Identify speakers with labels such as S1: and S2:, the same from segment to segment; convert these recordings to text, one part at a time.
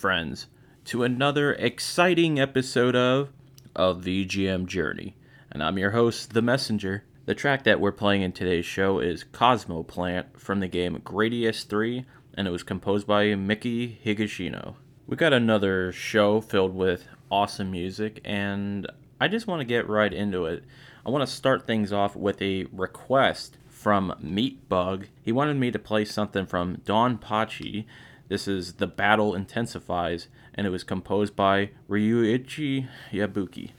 S1: Friends, to another exciting episode of of the GM Journey. And I'm your host, The Messenger. The track that we're playing in today's show is Cosmo Plant from the game Gradius 3, and it was composed by Miki Higashino. We got another show filled with awesome music, and I just want to get right into it. I want to start things off with a request from Meatbug. He wanted me to play something from DonPachi. This is The Battle Intensifies, and it was composed by Ryuichi Yabuki.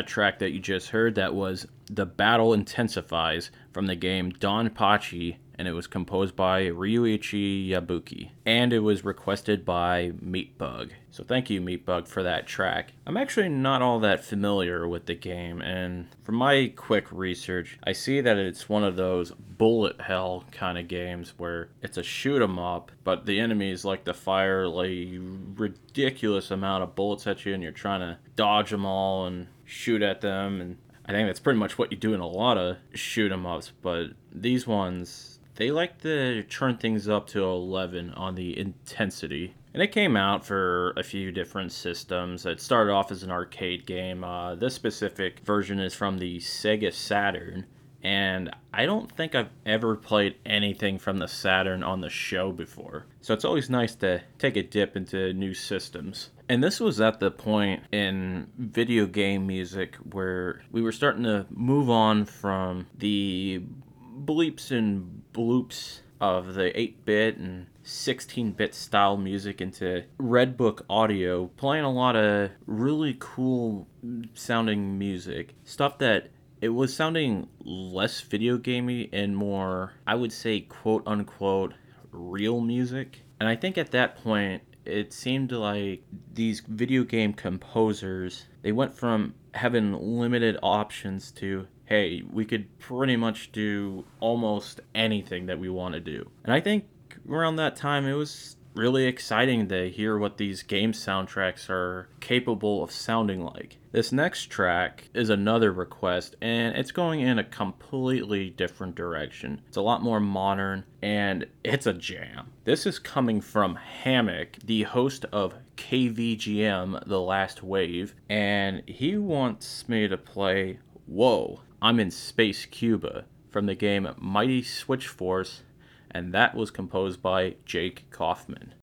S1: That track that you just heard, that was The Battle Intensifies from the game DonPachi, and it was composed by Ryuichi Yabuki. And it was requested by Meatbug. So thank you, Meatbug, for that track. I'm actually not all that familiar with the game, and from my quick research, I see that it's one of those bullet hell kind of games where it's a shoot 'em up, but the enemies like to fire like ridiculous amount of bullets at you, and you're trying to dodge them all and shoot at them and I think that's pretty much what you do in a lot of shoot 'em ups, but these ones they like to turn things up to 11 on the intensity. And it came out for a few different systems. It started off as an arcade game. Uh, this specific version is from the Sega Saturn, and I don't think I've ever played anything from the Saturn on the show before. So it's always nice to take a dip into new systems. And this was at the point in video game music where we were starting to move on from the bleeps and bloops of the 8 bit and 16 bit style music into Red Book audio, playing a lot of really cool sounding music. Stuff that it was sounding less video gamey and more, I would say, quote unquote, real music. And I think at that point, it seemed like these video game composers they went from having limited options to hey we could pretty much do almost anything that we want to do and i think around that time it was really exciting to hear what these game soundtracks are capable of sounding like. This next track is another request, and it's going in a completely different direction. It's a lot more modern, and it's a jam. This is coming from Hammock, the host of KVGM The Last Wave, and he wants me to play Whoa, I'm in Space Cuba from the game Mighty Switch Force and that was composed by Jake Kaufman.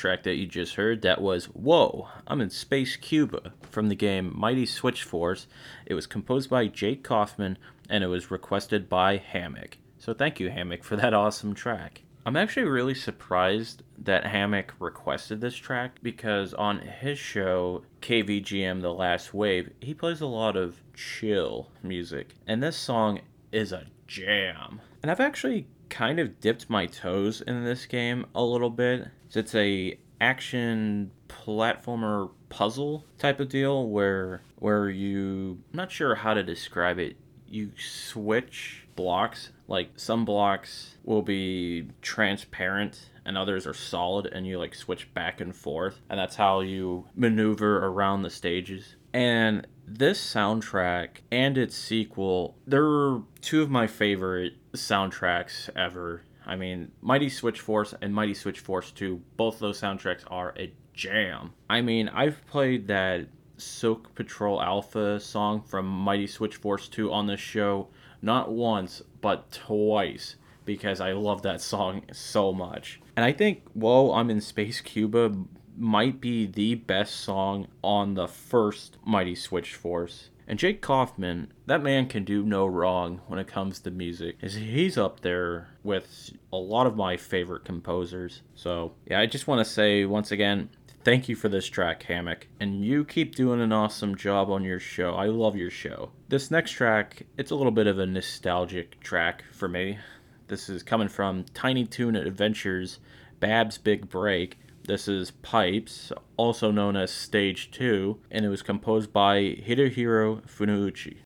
S1: Track that you just heard, that was Whoa, I'm in Space Cuba from the game Mighty Switch Force. It was composed by Jake Kaufman and it was requested by Hammock. So thank you, Hammock, for that awesome track. I'm actually really surprised that Hammock requested this track because on his show, KVGM The Last Wave, he plays a lot of chill music. And this song is a jam. And I've actually kind of dipped my toes in this game a little bit. It's a action platformer puzzle type of deal where where you I'm not sure how to describe it. You switch blocks. Like some blocks will be transparent and others are solid and you like switch back and forth and that's how you maneuver around the stages. And this soundtrack and its sequel, they're two of my favorite soundtracks ever. I mean, Mighty Switch Force and Mighty Switch Force 2, both those soundtracks are a jam. I mean, I've played that Silk Patrol Alpha song from Mighty Switch Force 2 on this show not once, but twice because I love that song so much. And I think Whoa, I'm in Space Cuba might be the best song on the first Mighty Switch Force. And Jake Kaufman, that man can do no wrong when it comes to music. He's up there with a lot of my favorite composers. So, yeah, I just want to say once again, thank you for this track, Hammock. And you keep doing an awesome job on your show. I love your show. This next track, it's a little bit of a nostalgic track for me. This is coming from Tiny Toon Adventures Bab's Big Break. This is Pipes, also known as Stage 2, and it was composed by Hidehiro Funauchi.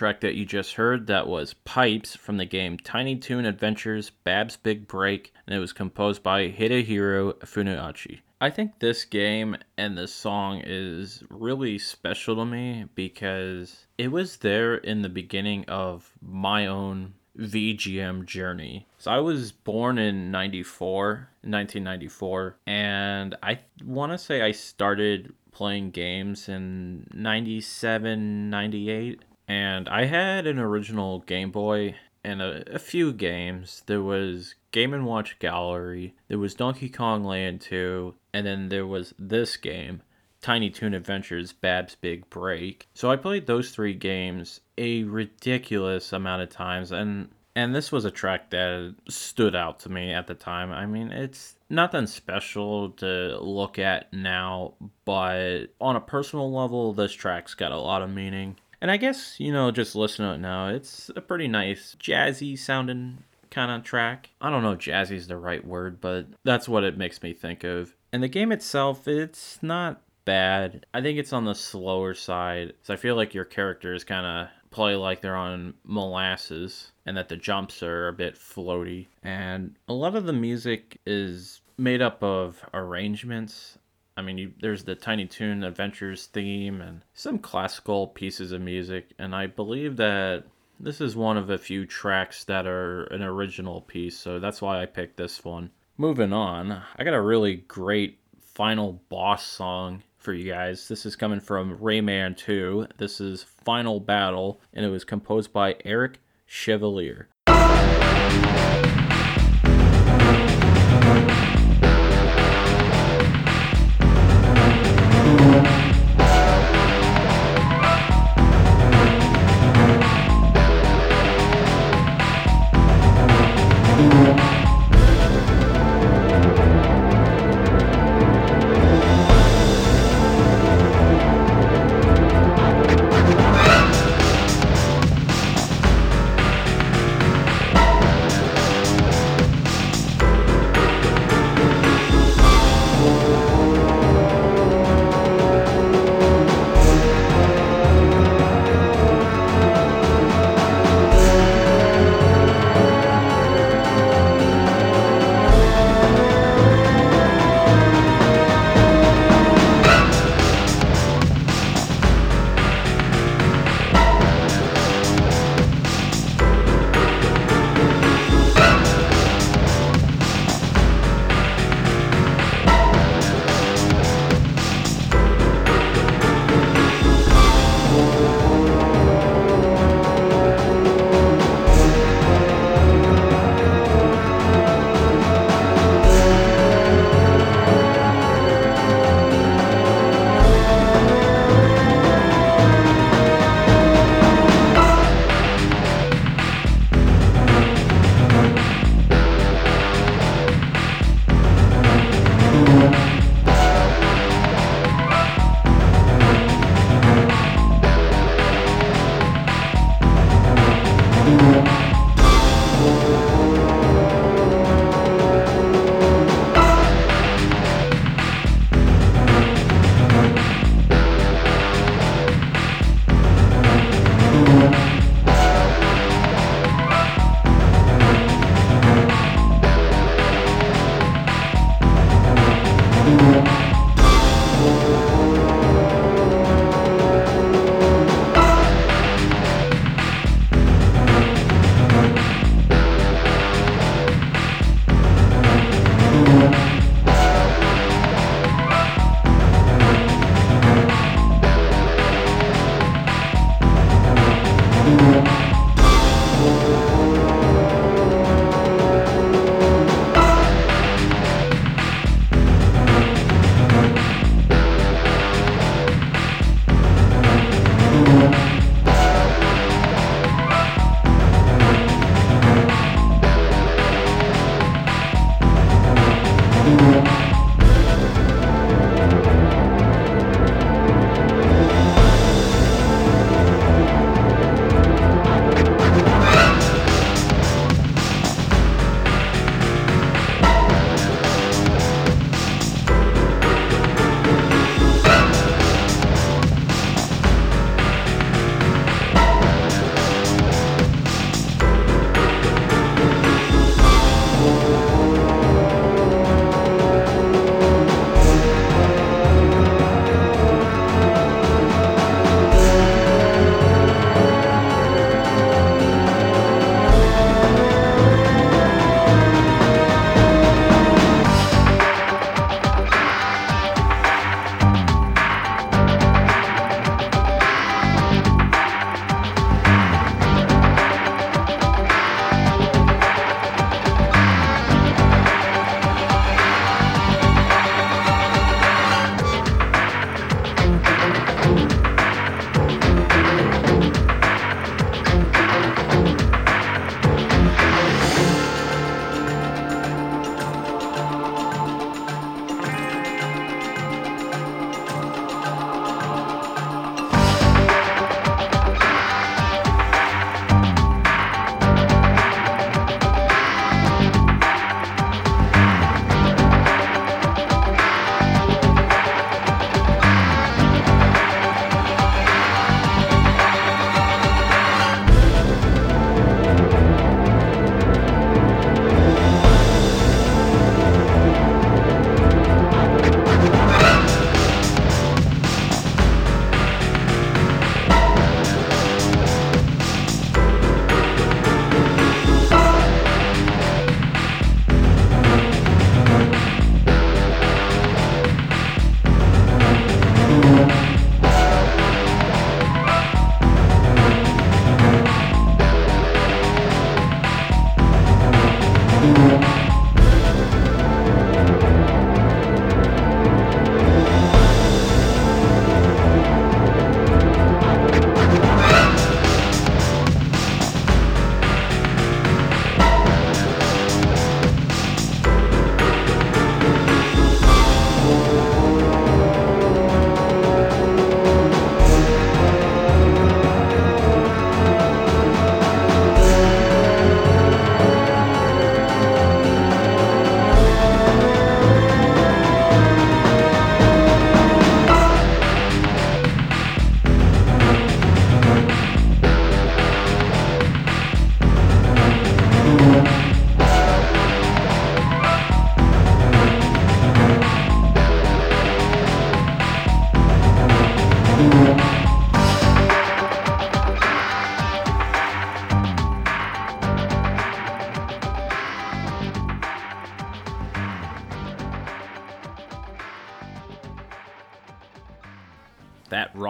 S1: Track that you just heard that was Pipes from the game Tiny Toon Adventures Bab's Big Break, and it was composed by Hidehiro Funauchi. I think this game and this song is really special to me because it was there in the beginning of my own VGM journey. So I was born in 94, 1994, and I want to say I started playing games in 97, 98 and I had an original Game Boy and a, a few games. There was Game and Watch Gallery, there was Donkey Kong Land 2, and then there was this game, Tiny Toon Adventures Bab's Big Break. So I played those three games a ridiculous amount of times and and this was a track that stood out to me at the time. I mean, it's nothing special to look at now, but on a personal level, this track's got a lot of meaning. And I guess, you know, just listen to it now, it's a pretty nice, jazzy sounding kind of track. I don't know if jazzy is the right word, but that's what it makes me think of. And the game itself, it's not bad. I think it's on the slower side. So I feel like your characters kind of play like they're on molasses and that the jumps are a bit floaty. And a lot of the music is made up of arrangements I mean, you, there's the Tiny Toon Adventures theme and some classical pieces of music, and I believe that this is one of a few tracks that are an original piece, so that's why I picked this one. Moving on, I got a really great final boss song for you guys. This is coming from Rayman 2. This is Final Battle, and it was composed by Eric Chevalier.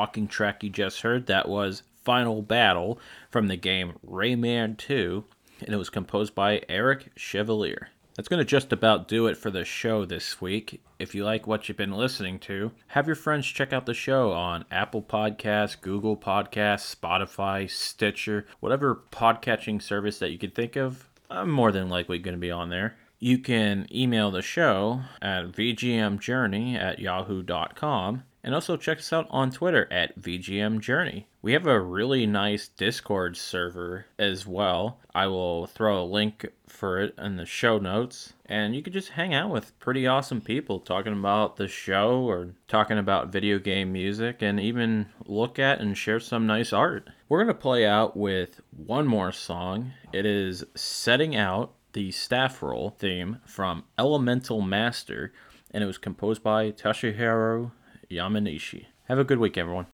S1: Rocking track you just heard, that was Final Battle from the game Rayman 2, and it was composed by Eric Chevalier. That's going to just about do it for the show this week. If you like what you've been listening to, have your friends check out the show on Apple Podcasts, Google Podcasts, Spotify, Stitcher, whatever podcatching service that you could think of. I'm more than likely going to be on there. You can email the show at vgmjourney at yahoo.com and also check us out on Twitter at VGMJourney. We have a really nice Discord server as well. I will throw a link for it in the show notes. And you can just hang out with pretty awesome people talking about the show or talking about video game music and even look at and share some nice art. We're going to play out with one more song. It is Setting Out, the staff roll theme from Elemental Master, and it was composed by Toshihiro Yamanishi. Have a good week, everyone.